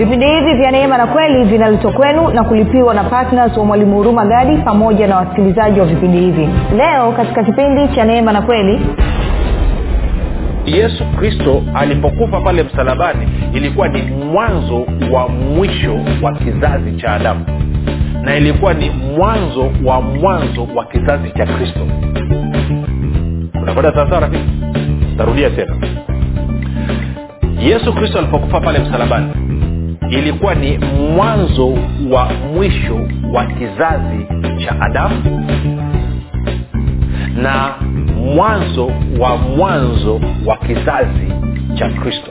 vipindi hivi vya neema na kweli vinaletwa kwenu na kulipiwa na ptns wa mwalimu huruma gadi pamoja na wasikilizaji wa vipindi hivi. Leo katika kipindi cha neema na kweli yesu kristo alipokufa pale msalabani ilikuwa ni mwanzo wa mwisho wa kizazi cha adamu. Na ilikuwa ni mwanzo wa mwanzo wa kizazi cha kristo. Unakwenda sawasawa rafiki? Tarudia tena. Yesu kristo alipokufa pale msalabani ilikuwa ni mwanzo wa mwisho wa kizazi cha adamu na mwanzo wa mwanzo wa kizazi cha kristo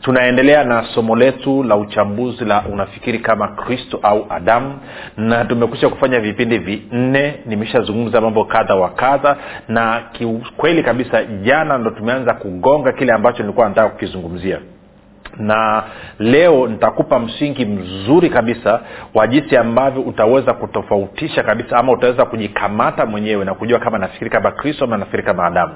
tunaendelea na somo letu la uchambuzi la unafikiri kama kristo au adamu na tumekusha kufanya vipindi vinne nimeshazungumza mambo kadha wa kadha na kiukweli kabisa jana ndo tumeanza kugonga kile ambacho nilikuwa nataka kukizungumzia na leo nitakupa msingi mzuri kabisa wa jinsi ambavyo utaweza kutofautisha kabisa ama utaweza kujikamata mwenyewe na kujua kama nafikiri kama kristo ama nafikiri kama adamu.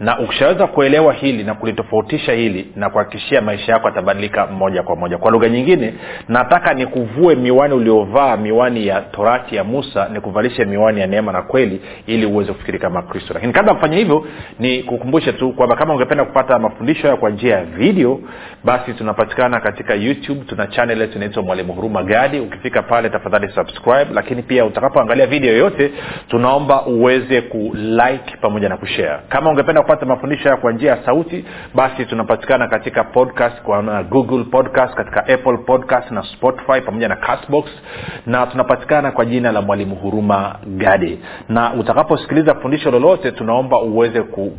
Na ukishaweza kuelewa hili na kulitofautisha hili na kuhakikishia maisha yako yatabadilika moja kwa moja. Kwa lugha nyingine nataka nikuvue miwani uliovaa miwani ya torati ya musa nikuvalishe miwani ya neema na kweli ili uweze kufikiri kama kristo. Lakini kabla ya kufanya hivyo ni kukumbushe tu kwamba kama ungependa kupata mafundisho haya kwa njia ya video basi tunapatikana katika youtube tuna chanel yetu inaitwa mwalimu huruma gadi. Ukifika pale tafadhali subscribe. Lakini pia utakapoangalia video yoyote tunaomba uweze kulike pamoja na kushare. Kama ungependa kupata mafundisho haya kwa njia ya sauti basi tunapatikana katika podcast kwa google podcast katika apple podcast na spotify pamoja na castbox. Na tunapatikana kwa jina la mwalimu huruma gadi. Na utakaposikiliza fundisho lolote tunaomba uweze ku,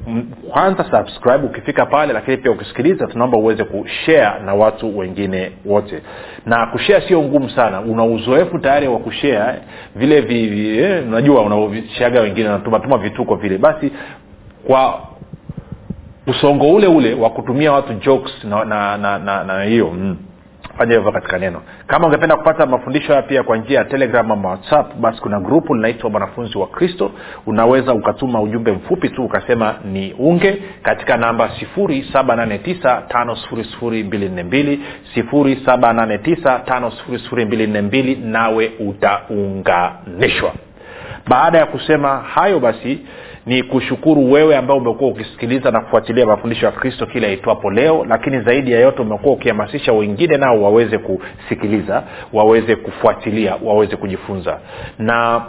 kwanza subscribe. Ukifika pale lakini pia ukisikiliza tunaomba uweze kushare na watu wengine wote. Na kushea sio ngumu sana. Una uzoefu tayari wa kushea vile vi, eh, unajua unavishaga wengine natumatuma vituko vile. Basi kwa usongo ule ule wa kutumia watu jokes na na na, na, na hiyo mm fanya hivyo katika neno. Kama ungependa kupata mafundisho haya pia kwa njia ya telegram ama whatsapp basi kuna grupu linaitwa mwanafunzi wa kristo. Unaweza ukatuma ujumbe mfupi tu ukasema ni unge katika namba 7895242 7895242 nawe utaunganishwa. Baada ya kusema hayo basi ni kushukuru wewe ambao umekuwa ukisikiliza na kufuatilia mafundisho ya kristo kila itwapo leo lakini zaidi ya yote umekuwa ukihamasisha wengine nao waweze kusikiliza waweze kufuatilia waweze kujifunza. Na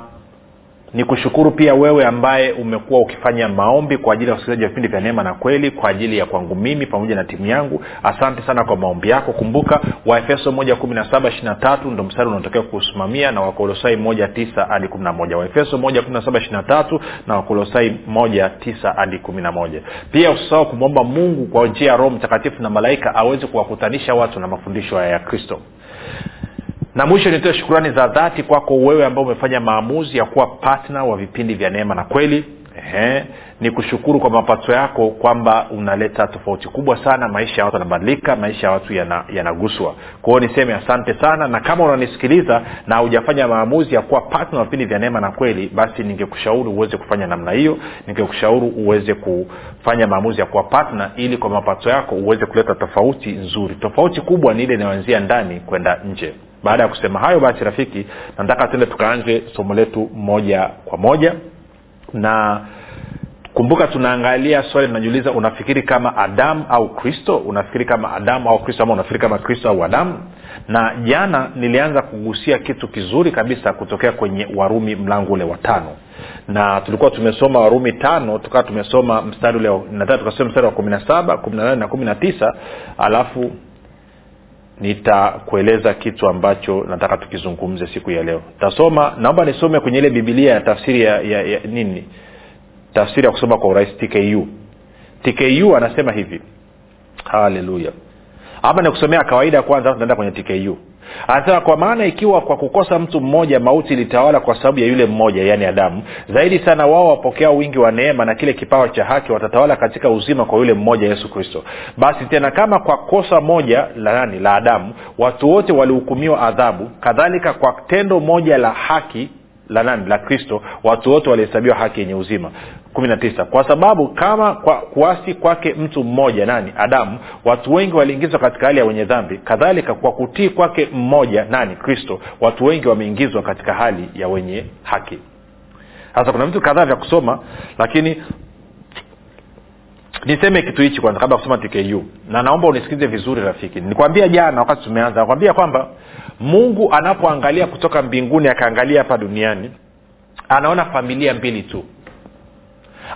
ni kushukuru pia wewe ambaye umekuwa ukifanya maombi kwa ajili ya wasikilizaji wa vipindi vya neema na kweli kwa ajili ya kwangu mimi pamoja na timu yangu. Asante sana kwa maombi yako. Kumbuka waefeso moja kumi na saba ishiri na tatu ndo mstari unaotakiwa kuusimamia na wakolosai moja tisa hadi kumi na moja. Waefeso moja kumi na saba ishiri na tatu na wakolosai moja tisa hadi kumi na moja. Pia usisahau kumwomba mungu kwa njia ya roho mtakatifu na malaika aweze kuwakutanisha watu na mafundisho haya ya kristo na mwisho nitoe shukurani za dhati kwako wewe ambao umefanya maamuzi ya kuwa patna wa vipindi vya neema na kweli. Ehe, ni kushukuru kwa mapato yako kwamba unaleta tofauti kubwa sana. Maisha ya watu yanabadilika maisha ya watu yanaguswa. Yana kwa niseme asante sana na kama unanisikiliza na hujafanya maamuzi ya kuwa patna wa vipindi vya neema na kweli basi ningekushauri uweze kufanya namna hiyo. Ningekushauri uweze kufanya maamuzi ya kuwa patna ili kwa mapato yako uweze kuleta tofauti nzuri. Tofauti kubwa ni ile inayoanzia ndani kwenda nje baada ya kusema hayo basi rafiki nataka tuende tukaanze somo letu moja kwa moja. Na kumbuka tunaangalia swali linajiuliza unafikiri kama adamu au kristo? Unafikiri kama adamu au kristo ama unafikiri kama kristo au adamu na jana nilianza kugusia kitu kizuri kabisa kutokea kwenye warumi mlango ule wa tano. Na tulikuwa tumesoma warumi tano tukawa tumesoma mstari ule tukasoma mstari wa kumi na saba kumi na nane na kumi na tisa alafu nitakueleza kitu ambacho nataka tukizungumze siku ya leo. Tasoma naomba nisome kwenye ile bibilia ya tafsiri ya, ya, ya nini? Tafsiri ya kusoma kwa urahisi tku tku anasema hivi. Haleluya. Ama nikusomea kawaida kwanza tunaenda kwenye tku anasema kwa maana ikiwa kwa kukosa mtu mmoja mauti ilitawala kwa sababu ya yule mmoja yaani adamu. Zaidi sana wao wapokea wingi wa neema na kile kipawa cha haki watatawala katika uzima kwa yule mmoja yesu kristo. Basi tena kama kwa kosa moja la nani? La adamu watu wote walihukumiwa adhabu. Kadhalika kwa tendo moja la haki la nani? La kristo. Watu wote walihesabiwa haki yenye uzima. Kumi na tisa. Kwa sababu kama kwa kuasi kwake mtu mmoja nani? Adamu. Watu wengi waliingizwa katika hali ya wenye dhambi. Kadhalika kwa kutii kwake mmoja nani? Kristo. Watu wengi wameingizwa katika hali ya wenye haki. Sasa kuna vitu kadhaa vya kusoma lakini niseme kitu hichi kwanza kabla ya kusoma tku na naomba unisikize vizuri rafiki. Nikwambia jana wakati tumeanza nakwambia kwamba mungu anapoangalia kutoka mbinguni akaangalia hapa duniani anaona familia mbili tu.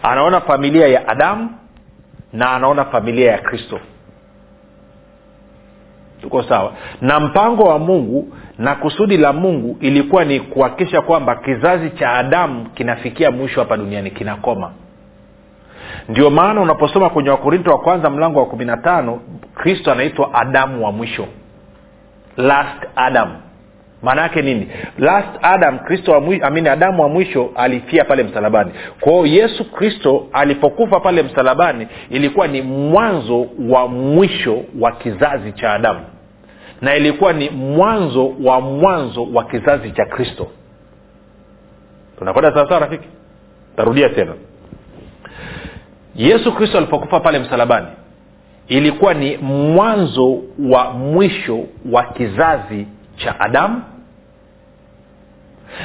Anaona familia ya adamu na anaona familia ya kristo. Tuko sawa? Na mpango wa mungu na kusudi la mungu ilikuwa ni kuhakikisha kwamba kizazi cha adamu kinafikia mwisho hapa duniani kinakoma. Ndio maana unaposoma kwenye wakorinto wa kwanza mlango wa kumi na tano kristo anaitwa adamu wa mwisho last adam. Maana yake nini? Last adam kristo amini adamu wa mwisho alifia pale msalabani. Kwao yesu kristo alipokufa pale msalabani ilikuwa ni mwanzo wa mwisho wa kizazi cha adamu. Na ilikuwa ni mwanzo wa mwanzo wa kizazi cha kristo. Tunakwenda sawasawa rafiki? Tarudia tena. Yesu kristo alipokufa pale msalabani ilikuwa ni mwanzo wa mwisho wa kizazi cha adamu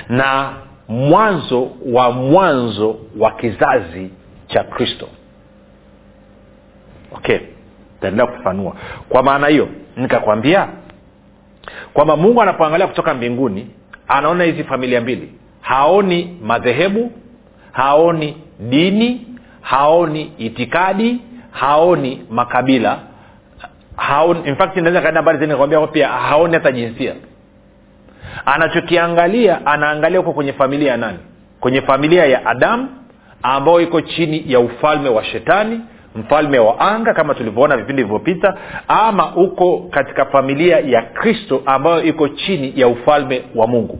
na mwanzo wa mwanzo wa kizazi cha kristo. Okay taendelea kufafanua. Kwa maana hiyo nikakwambia kwamba mungu anapoangalia kutoka mbinguni anaona hizi familia mbili. Haoni madhehebu haoni dini haoni itikadi haoni makabila haoni pia haoni hata jinsia. Anachokiangalia anaangalia huko kwenye familia ya nani? Kwenye familia ya adamu ambayo iko chini ya ufalme wa shetani mfalme wa anga kama tulivyoona vipindi vilivyopita ama uko katika familia ya kristo ambayo iko chini ya ufalme wa mungu.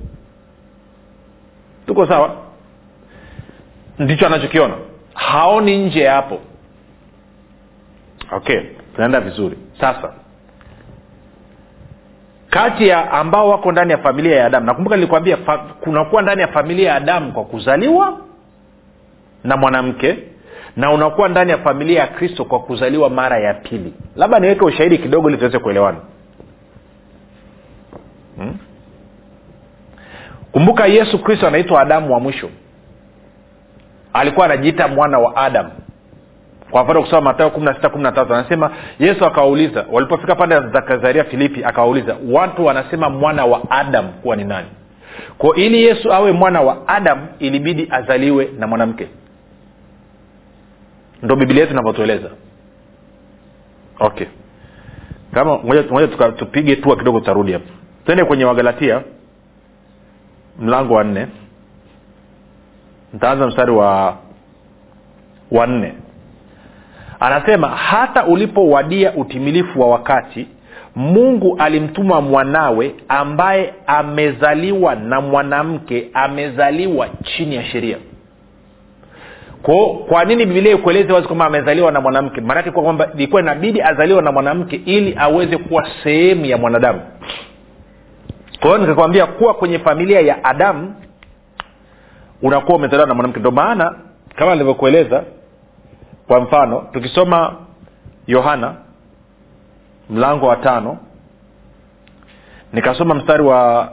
Tuko sawa? Ndicho anachokiona. Haoni nje ya hapo okay tunaenda vizuri. Sasa kati ya ambao wako ndani ya familia ya adamu nakumbuka nilikwambia fa, kunakuwa ndani ya familia ya adamu kwa kuzaliwa na mwanamke na unakuwa ndani ya familia ya kristo kwa kuzaliwa mara ya pili. Labda niweke ushahidi kidogo ili tuweze kuelewana. Hmm? kumbuka yesu kristo anaitwa adamu wa mwisho. Alikuwa anajiita mwana wa adamu kwa mfano kusoma matayo kumi na sita kumi na tatu anasema yesu akawauliza walipofika pande za kazaria filipi akawauliza watu wanasema mwana wa adam kuwa ni nani? Kwa ili yesu awe mwana wa adam ilibidi azaliwe na mwanamke. Ndo biblia yetu inavyotueleza. Okay. Kama moja tupige tua kidogo tutarudi hapo. Twende kwenye wagalatia mlango wa nne. Ntaanza mstari wa wa nne anasema hata ulipowadia utimilifu wa wakati mungu alimtuma mwanawe ambaye amezaliwa na mwanamke amezaliwa chini ya sheria. Ko kwa nini bibilia ikueleze wazi kwamba amezaliwa na mwanamke? Maanake kuwa kwamba ilikuwa inabidi azaliwa na mwanamke ili aweze kuwa sehemu ya mwanadamu. Kwa hiyo nikakwambia kuwa kwenye familia ya adamu unakuwa umezaliwa na mwanamke. Ndio maana kama nilivyokueleza kwa mfano tukisoma yohana mlango wa tano nikasoma mstari wa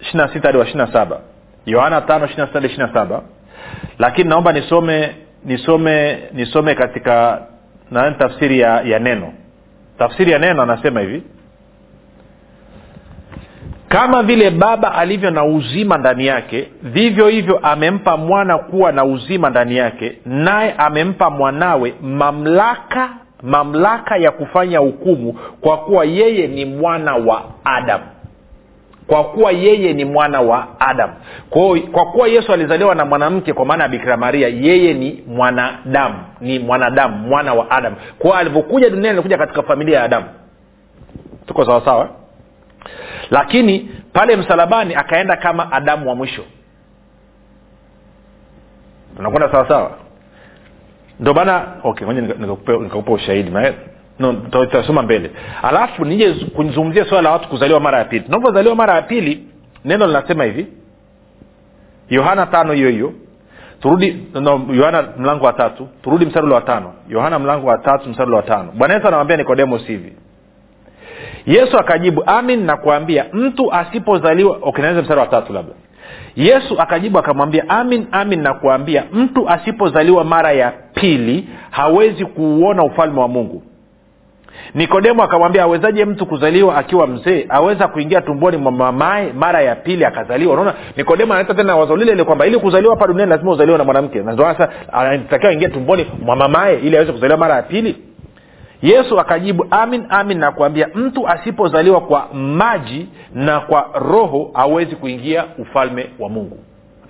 ishirina sita hadi wa ishirina saba. Yohana tano ishirina sita hadi ishirina saba. Lakini naomba nisome nisome nisome katika na tafsiri ya, ya neno. Tafsiri ya neno anasema hivi kama vile baba alivyo na uzima ndani yake vivyo hivyo amempa mwana kuwa na uzima ndani yake naye amempa mwanawe mamlaka mamlaka ya kufanya hukumu kwa kuwa yeye ni mwana wa adamu kwa kuwa yeye ni mwana wa adamu kwa, kwa kuwa yesu alizaliwa na mwanamke kwa maana ya bikira maria yeye ni mwanadamu ni mwanadamu mwana wa adamu kwao alivyokuja duniani alikuja katika familia ya adamu tuko sawasawa lakini pale msalabani akaenda kama adamu wa mwisho. Tunakwenda sawasawa ndo maana okay nikakupa ushahidi no, mbele. Alafu nije kuzungumzia swala la watu kuzaliwa mara ya pili. Tunapozaliwa mara ya pili neno linasema hivi. Yohana tano hiyo hiyo. Turudi no, yohana mlango wa tatu. Turudi msarulo wa tano. Yohana mlango wa tatu msarulo wa tano. Bwana yesu anamwambia nikodemos hivi yesu akajibu amin nakuambia mtu asipozaliwa okay, naweza mstari wa tatu labda. Yesu akajibu akamwambia amin amin nakuambia mtu asipozaliwa mara ya pili hawezi kuuona ufalme wa mungu. Nikodemo akamwambia awezaje mtu kuzaliwa akiwa mzee? Aweza kuingia tumboni mwa mamae mara ya pili akazaliwa. Unaona nikodemo analeta tena wazo lile ile kwamba ili kuzaliwa hapa duniani lazima uzaliwe na mwanamke. Sasa anatakiwa ingia tumboni mwa mamae ili aweze kuzaliwa mara ya pili yesu akajibu amin amin nakuambia mtu asipozaliwa kwa maji na kwa roho hawezi kuingia ufalme wa mungu.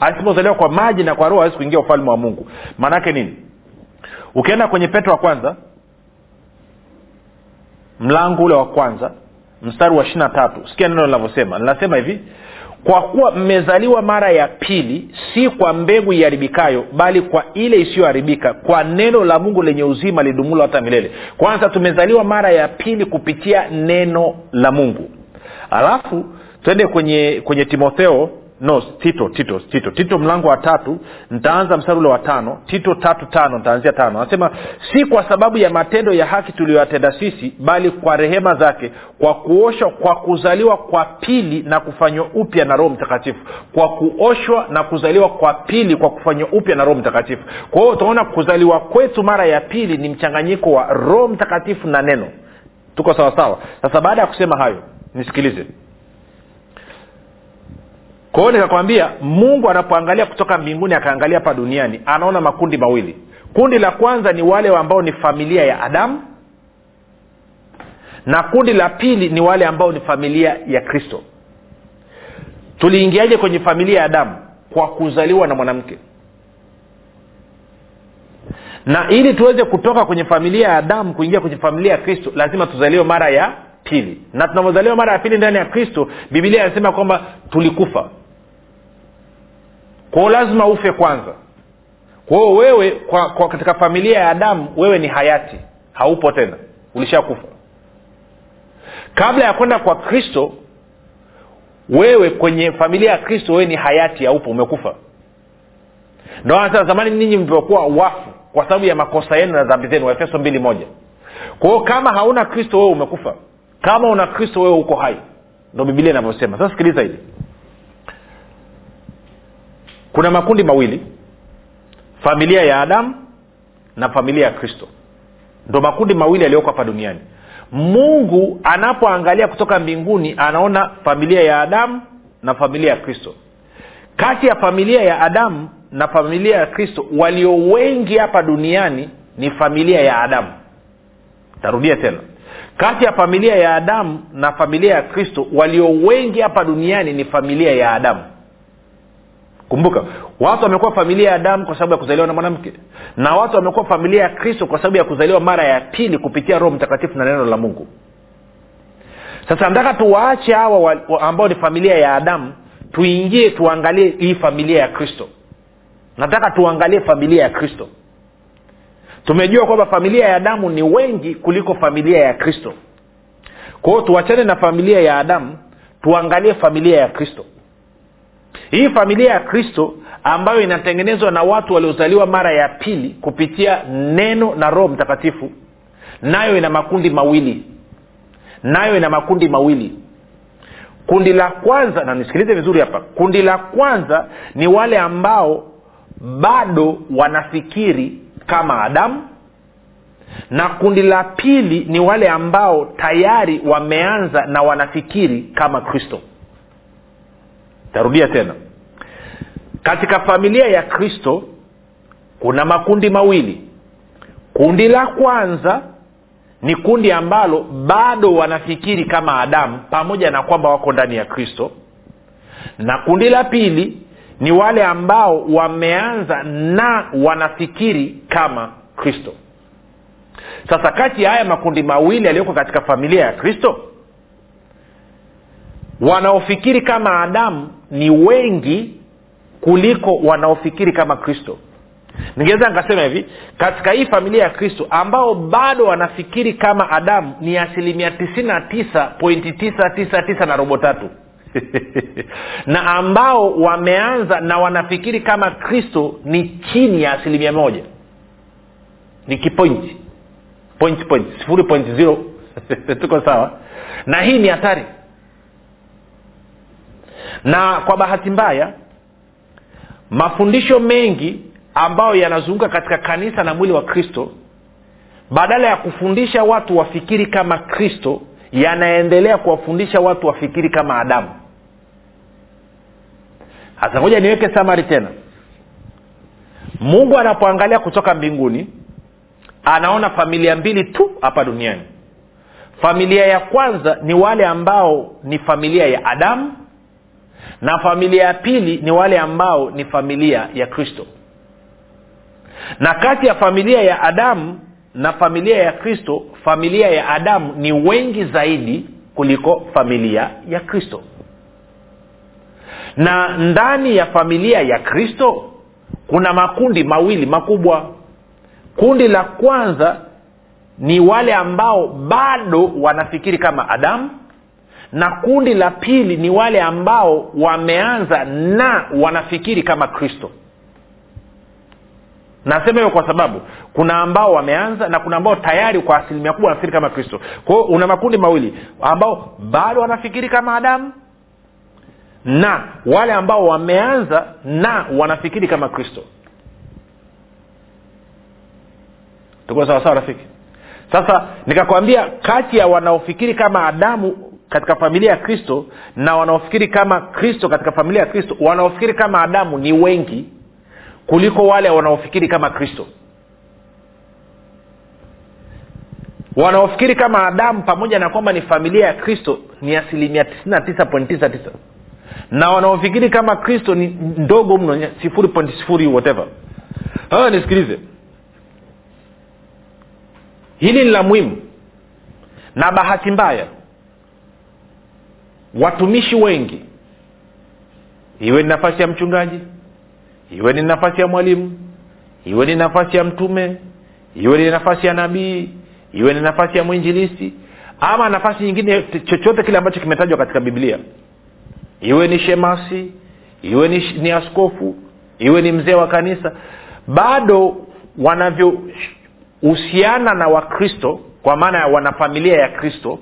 Asipozaliwa kwa maji na kwa roho hawezi kuingia ufalme wa mungu. Maanaake nini? Ukienda kwenye petro wa kwanza mlango ule wa kwanza mstari wa ishiri tatu sikia neno linavyosema. Linasema hivi kwa kuwa mmezaliwa mara ya pili si kwa mbegu iharibikayo bali kwa ile isiyoharibika kwa neno la mungu lenye uzima lidumulo hata milele. Kwanza tumezaliwa mara ya pili kupitia neno la mungu. Alafu twende kwenye kwenye timotheo no tito tito tito. Tito mlango wa tatu. Ntaanza mstari ule wa tano. Tito tatu tano nitaanzia tano. Anasema si kwa sababu ya matendo ya haki tuliyoyatenda sisi bali kwa rehema zake kwa kuoshwa kwa kuzaliwa kwa pili na kufanywa upya na roho mtakatifu. Kwa kuoshwa na kuzaliwa kwa pili kwa kufanywa upya na roho mtakatifu. Kwa hiyo utaona kuzaliwa kwetu mara ya pili ni mchanganyiko wa roho mtakatifu na neno. Tuko sawasawa sasa baada ya kusema hayo nisikilize kwa hiyo nikakwambia mungu anapoangalia kutoka mbinguni akaangalia hapa duniani anaona makundi mawili. Kundi la kwanza ni wale ambao ni familia ya adamu na kundi la pili ni wale ambao ni familia ya kristo. Tuliingiaje kwenye familia ya adamu? Kwa kuzaliwa na mwanamke. Na ili tuweze kutoka kwenye familia ya adamu kuingia kwenye familia ya kristo lazima tuzaliwe mara ya pili. Na tunavyozaliwa mara ya pili ndani ya kristo bibilia inasema kwamba tulikufa kwao lazima ufe kwanza. Kwao wewe kwa, kwa katika familia ya adamu wewe ni hayati. Haupo tena. Ulishakufa. Kabla ya kwenda kwa kristo wewe kwenye familia ya kristo wewe ni hayati haupo umekufa. Ndo sasa zamani ninyi mlivyokuwa wafu kwa sababu ya makosa yenu na dhambi zenu waefeso mbili moja. Kwao kama hauna kristo wewe umekufa. Kama una kristo wewe uko hai. Ndo bibilia inavyosema. Sasa sikiliza hili kuna makundi mawili familia ya adamu na familia ya kristo ndo makundi mawili yaliyoko hapa duniani mungu anapoangalia kutoka mbinguni anaona familia ya adamu na familia ya kristo kati ya familia ya adamu na familia ya kristo walio wengi hapa duniani ni familia ya adamu tarudia tena kati ya familia ya adamu na familia ya kristo walio wengi hapa duniani ni familia ya adamu kumbuka watu wamekuwa familia ya adamu kwa sababu ya kuzaliwa na mwanamke na watu wamekuwa familia ya kristo kwa sababu ya kuzaliwa mara ya pili kupitia roho mtakatifu na neno la mungu. Sasa nataka tuwaache hawa ambao ni familia ya adamu tuingie tuangalie hii familia ya kristo. Nataka tuangalie familia ya kristo. Tumejua kwamba familia ya adamu ni wengi kuliko familia ya kristo. Kwa hiyo tuachane na familia ya adamu tuangalie familia ya kristo hii familia ya kristo ambayo inatengenezwa na watu waliozaliwa mara ya pili kupitia neno na roho mtakatifu nayo ina makundi mawili. Nayo ina makundi mawili. Kundi la kwanza na nisikilize vizuri hapa kundi la kwanza ni wale ambao bado wanafikiri kama adamu na kundi la pili ni wale ambao tayari wameanza na wanafikiri kama kristo tarudia tena. Katika familia ya kristo kuna makundi mawili. Kundi la kwanza ni kundi ambalo bado wanafikiri kama adamu pamoja na kwamba wako ndani ya kristo. Na kundi la pili ni wale ambao wameanza na wanafikiri kama kristo. Sasa kati ya haya makundi mawili yaliyoko katika familia ya kristo wanaofikiri kama adamu ni wengi kuliko wanaofikiri kama kristo. Ningeweza nikasema hivi katika hii familia ya kristo ambao bado wanafikiri kama adamu ni asilimia tisini na tisa pointi tisa tisa tisa na robo tatu. Na ambao wameanza na wanafikiri kama kristo ni chini ya asilimia moja. Ni kipointi. Point point. Sifuri point zero. Tuko sawa? Na hii ni hatari na kwa bahati mbaya mafundisho mengi ambayo yanazunguka katika kanisa na mwili wa kristo badala ya kufundisha watu wafikiri kama kristo yanaendelea kuwafundisha watu wafikiri kama adamu. Hasa ngoja niweke samari tena. Mungu anapoangalia kutoka mbinguni anaona familia mbili tu hapa duniani. Familia ya kwanza ni wale ambao ni familia ya adamu na familia ya pili ni wale ambao ni familia ya kristo. Na kati ya familia ya adamu na familia ya kristo familia ya adamu ni wengi zaidi kuliko familia ya kristo. Na ndani ya familia ya kristo kuna makundi mawili makubwa. Kundi la kwanza ni wale ambao bado wanafikiri kama adamu na kundi la pili ni wale ambao wameanza na wanafikiri kama kristo. Nasema hiyo kwa sababu kuna ambao wameanza na kuna ambao tayari kwa asilimia kubwa wanafikiri kama kristo. Kwa una makundi mawili ambao bado wanafikiri kama adamu na wale ambao wameanza na wanafikiri kama kristo. Tuko sawasawa rafiki? Sasa nikakwambia kati ya wanaofikiri kama adamu katika familia ya kristo na wanaofikiri kama kristo katika familia ya kristo wanaofikiri kama adamu ni wengi kuliko wale wanaofikiri kama kristo. Wanaofikiri kama adamu pamoja na kwamba ni familia ya kristo ni asilimia 99.99 na wanaofikiri kama kristo ni ndogo mno sifuri point sifuri whatever. Sasa nisikilize. Hili ni la muhimu. Na bahati mbaya watumishi wengi. Iwe ni nafasi ya mchungaji iwe ni nafasi ya mwalimu iwe ni nafasi ya mtume iwe ni nafasi ya nabii iwe ni nafasi ya mwinjilisi ama nafasi nyingine chochote kile ambacho kimetajwa katika biblia. Iwe ni shemasi iwe ni, ni askofu iwe ni mzee wa kanisa bado wanavyohusiana na wakristo kwa maana ya wanafamilia ya kristo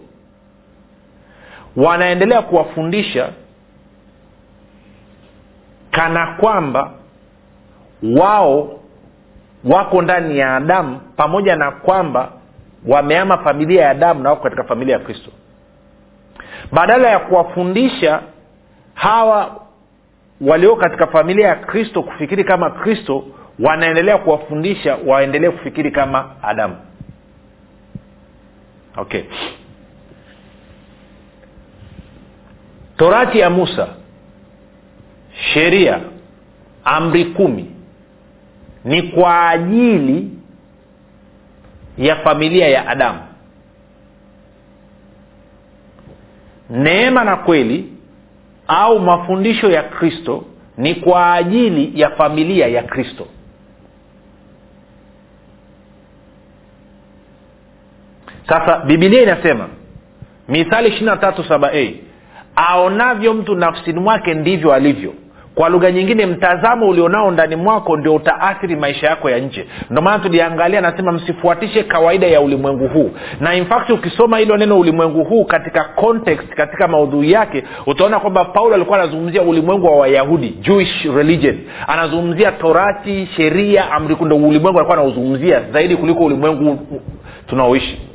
wanaendelea kuwafundisha kana kwamba wao wako ndani ya adamu pamoja na kwamba wameama familia ya adamu na wako katika familia ya kristo. Badala ya kuwafundisha hawa walio katika familia ya kristo kufikiri kama kristo wanaendelea kuwafundisha waendelee kufikiri kama adamu. Okay torati ya musa sheria amri kumi ni kwa ajili ya familia ya adamu. Neema na kweli au mafundisho ya kristo ni kwa ajili ya familia ya kristo. Sasa bibilia inasema mithali ishiri na tatu saba a aonavyo mtu nafsini mwake ndivyo alivyo. Kwa lugha nyingine mtazamo ulionao ndani mwako ndio utaathiri maisha yako ya nje. Ndio maana tuliangalia nasema msifuatishe kawaida ya ulimwengu huu. Na in fact ukisoma hilo neno ulimwengu huu katika context katika maudhui yake utaona kwamba paulo alikuwa anazungumzia ulimwengu wa wayahudi jewish religion. Anazungumzia torati sheria amri. Ndo ulimwengu alikuwa anauzungumzia zaidi kuliko ulimwengu tunaoishi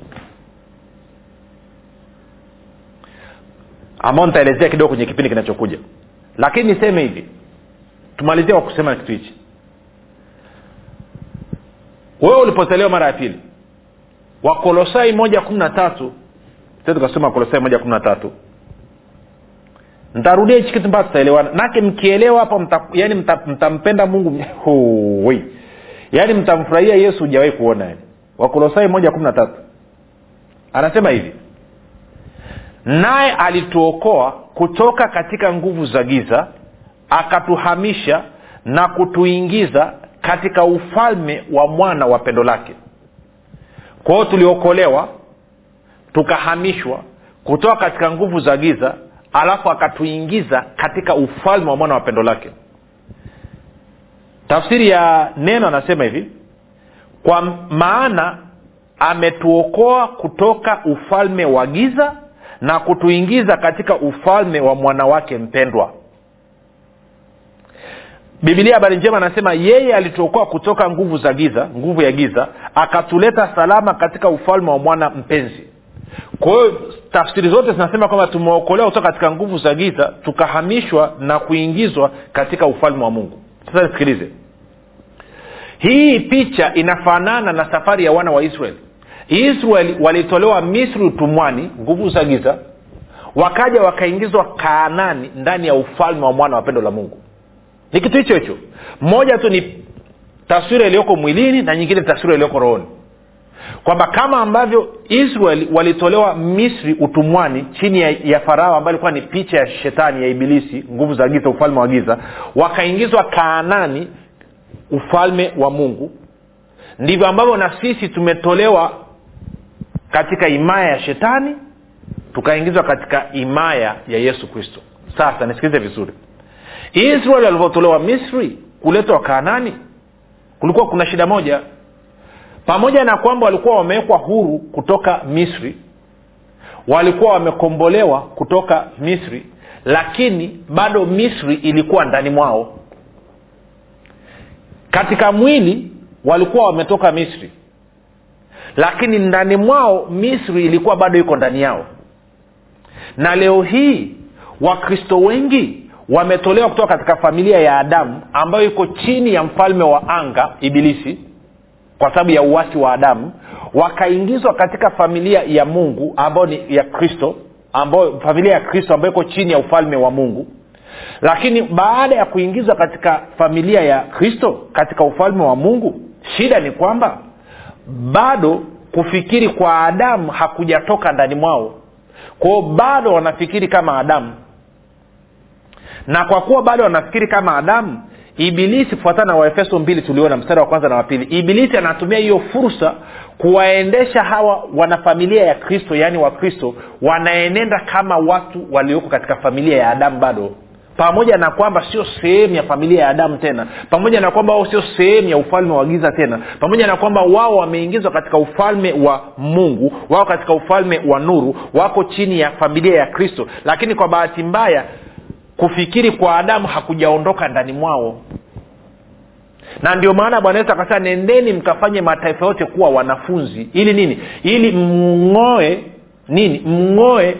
ambao nitaelezea kidogo kwenye kipindi kinachokuja. Lakini niseme hivi. Tumalizie kwa kusema kitu hichi. Wewe ulipozaliwa mara ya pili. Wakolosai moja kumi na tatu. Tukasoma wakolosai moja kumi na tatu. Ntarudia hichi kitu mpaka tutaelewana. Nake mkielewa hapo mta, yani mtampenda mungu hoi yaani mtamfurahia yesu hujawahi kuona yani. Wakolosai moja kumi na tatu. Anasema hivi naye alituokoa kutoka katika nguvu za giza akatuhamisha na kutuingiza katika ufalme wa mwana wa pendo lake. Kwao tuliokolewa tukahamishwa kutoka katika nguvu za giza alafu akatuingiza katika ufalme wa mwana wa pendo lake. Tafsiri ya neno anasema hivi kwa maana ametuokoa kutoka ufalme wa giza na kutuingiza katika ufalme wa mwanawake mpendwa. Bibilia habari njema anasema yeye alituokoa kutoka nguvu za giza nguvu ya giza akatuleta salama katika ufalme wa mwana mpenzi. Kwa hiyo tafsiri zote zinasema kwamba tumeokolewa kutoka katika nguvu za giza tukahamishwa na kuingizwa katika ufalme wa mungu. Sasa nisikilize. Hii picha inafanana na safari ya wana wa israeli israeli walitolewa misri utumwani nguvu za giza wakaja wakaingizwa kaanani ndani ya ufalme wa mwana wa pendo la mungu. Ni kitu hicho hicho. Moja tu ni taswira iliyoko mwilini na nyingine taswira iliyoko rohoni. Kwamba kama ambavyo israel walitolewa misri utumwani chini ya, ya farao ambayo ilikuwa ni picha ya shetani ya ibilisi nguvu za giza ufalme wa giza wakaingizwa kaanani ufalme wa mungu. Ndivyo ambavyo na sisi tumetolewa katika himaya ya shetani tukaingizwa katika himaya ya yesu kristo. Sasa nisikilize vizuri. Israeli walivyotolewa misri kuletwa kaanani kulikuwa kuna shida moja. Pamoja na kwamba walikuwa wamewekwa huru kutoka misri walikuwa wamekombolewa kutoka misri lakini bado misri ilikuwa ndani mwao. Katika mwili walikuwa wametoka misri lakini ndani mwao misri ilikuwa bado iko ndani yao. Na leo hii wakristo wengi wametolewa kutoka katika familia ya adamu ambayo iko chini ya mfalme wa anga ibilisi kwa sababu ya uwasi wa adamu wakaingizwa katika familia ya mungu ambayo ni ya kristo ambayo familia ya kristo ambayo iko chini ya ufalme wa mungu. Lakini baada ya kuingizwa katika familia ya kristo katika ufalme wa mungu shida ni kwamba bado kufikiri kwa adamu hakujatoka ndani mwao. Kwao bado wanafikiri kama adamu na kwa kuwa bado wanafikiri kama adamu ibilisi kufuatana na waefeso mbili tuliona mstari wa kwanza na wapili ibilisi anatumia hiyo fursa kuwaendesha hawa wanafamilia ya kristo yaani wakristo wanaenenda kama watu walioko katika familia ya adamu bado pamoja na kwamba sio sehemu ya familia ya adamu tena. Pamoja na kwamba wao sio sehemu ya ufalme wa giza tena. Pamoja na kwamba wao wameingizwa katika ufalme wa mungu wao katika ufalme wa nuru wako chini ya familia ya kristo. Lakini kwa bahati mbaya kufikiri kwa adamu hakujaondoka ndani mwao. Na ndio maana bwana yesu akasema nendeni mkafanye mataifa yote kuwa wanafunzi. Ili nini? Ili mng'oe nini? Mng'oe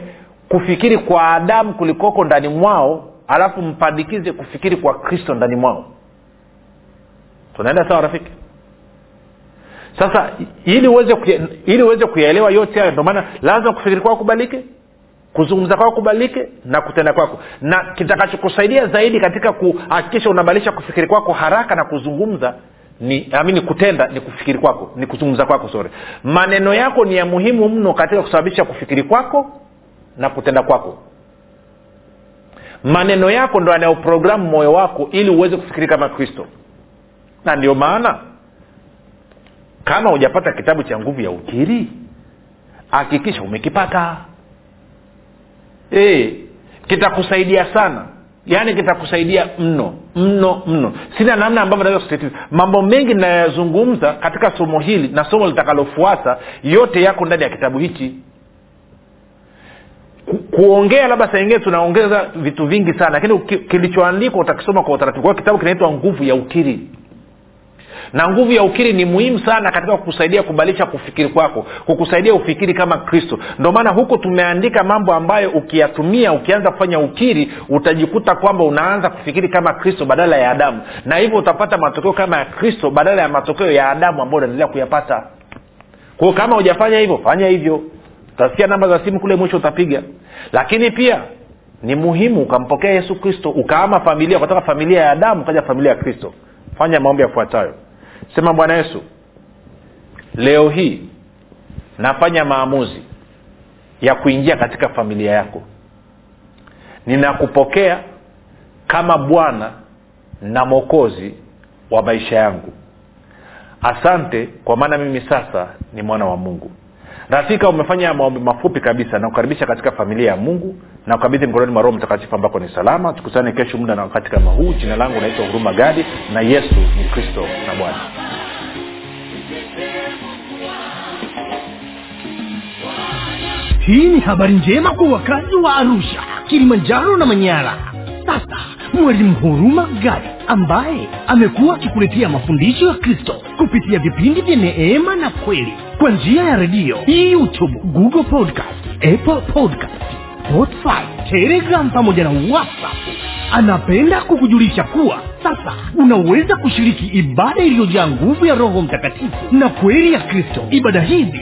kufikiri kwa adamu kulikoko ndani mwao alafu mpandikize kufikiri kwa kristo ndani mwao tunaenda sawa rafiki? Sasa ili uweze ili uweze kuyaelewa yote hayo ndio maana lazima kufikiri kwako kubalike kuzungumza kwako kubalike na kutenda kwako. Na kitakachokusaidia zaidi katika kuhakikisha unabadilisha kufikiri kwako haraka na kuzungumza ni amini kutenda ni kufikiri kwako ni kuzungumza kwako sore maneno yako ni ya muhimu mno katika kusababisha kufikiri kwako na kutenda kwako maneno yako ndo yanayoprogramu moyo wako ili uweze kufikiri kama kristo. Na ndio maana kama hujapata kitabu cha nguvu ya ukiri hakikisha umekipata. E, kitakusaidia sana. Yaani kitakusaidia mno mno mno. Sina namna ambavyo naweza kusisitiza. Mambo mengi ninayoyazungumza katika somo hili na somo litakalofuata yote yako ndani ya kitabu hichi Ku, kuongea labda saingine tunaongeza vitu vingi sana lakini kilichoandikwa utakisoma kwa utaratibu. Kwa kitabu kinaitwa nguvu ya ukiri. Na nguvu ya ukiri ni muhimu sana katika kukusaidia kubadilisha kufikiri kwako kukusaidia ufikiri kama kristo. Ndio maana huku tumeandika mambo ambayo ukiyatumia ukianza kufanya ukiri utajikuta kwamba unaanza kufikiri kama kristo badala ya adamu. Na hivyo utapata matokeo kama ya kristo badala ya matokeo ya adamu ambayo unaendelea kuyapata. Kwao kama hujafanya hivyo fanya hivyo utasikia namba za simu kule mwisho utapiga. Lakini pia ni muhimu ukampokea yesu kristo ukaama familia ukatoka familia ya adamu ukaja familia ya kristo. Fanya maombi yafuatayo. Sema bwana yesu leo hii nafanya maamuzi ya kuingia katika familia yako. Ninakupokea kama bwana na mwokozi wa maisha yangu. Asante kwa maana mimi sasa ni mwana wa mungu rafika umefanya maombi mafupi kabisa. Na kukaribisha katika familia ya mungu. Na ukabidhi mkononi mwa roho mtakatifu ambako ni salama. Tukusane kesho muda na wakati kama huu. Jina langu naitwa huruma gadi na yesu ni kristo na bwana. Hii ni habari njema kwa wakazi wa arusha kilimanjaro na manyara. Sasa mwalimu huruma gadi ambaye amekuwa akikuletea mafundisho ya kristo kupitia vipindi vya neema na kweli kwa njia ya redio youtube google podcast apple podcast spotify telegram pamoja na whatsapp. Anapenda kukujulisha kuwa sasa unaweza kushiriki ibada iliyojaa nguvu ya roho mtakatifu na kweli ya kristo. Ibada hizi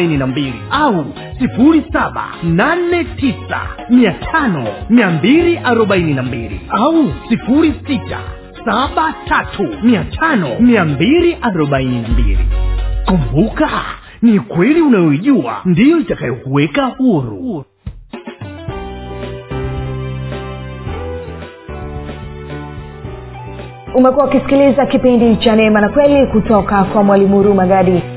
na mbili au sifuri saba nane tisa mia tano mia mbili arobaini na mbili au sifuri sita saba tatu mia tano mia mbili arobaini na mbili. Kumbuka ni kweli unayoijua ndiyo itakayokuweka huru. Umekuwa ukisikiliza kipindi cha neema na kweli kutoka kwa mwalimu huruma gadi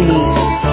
unique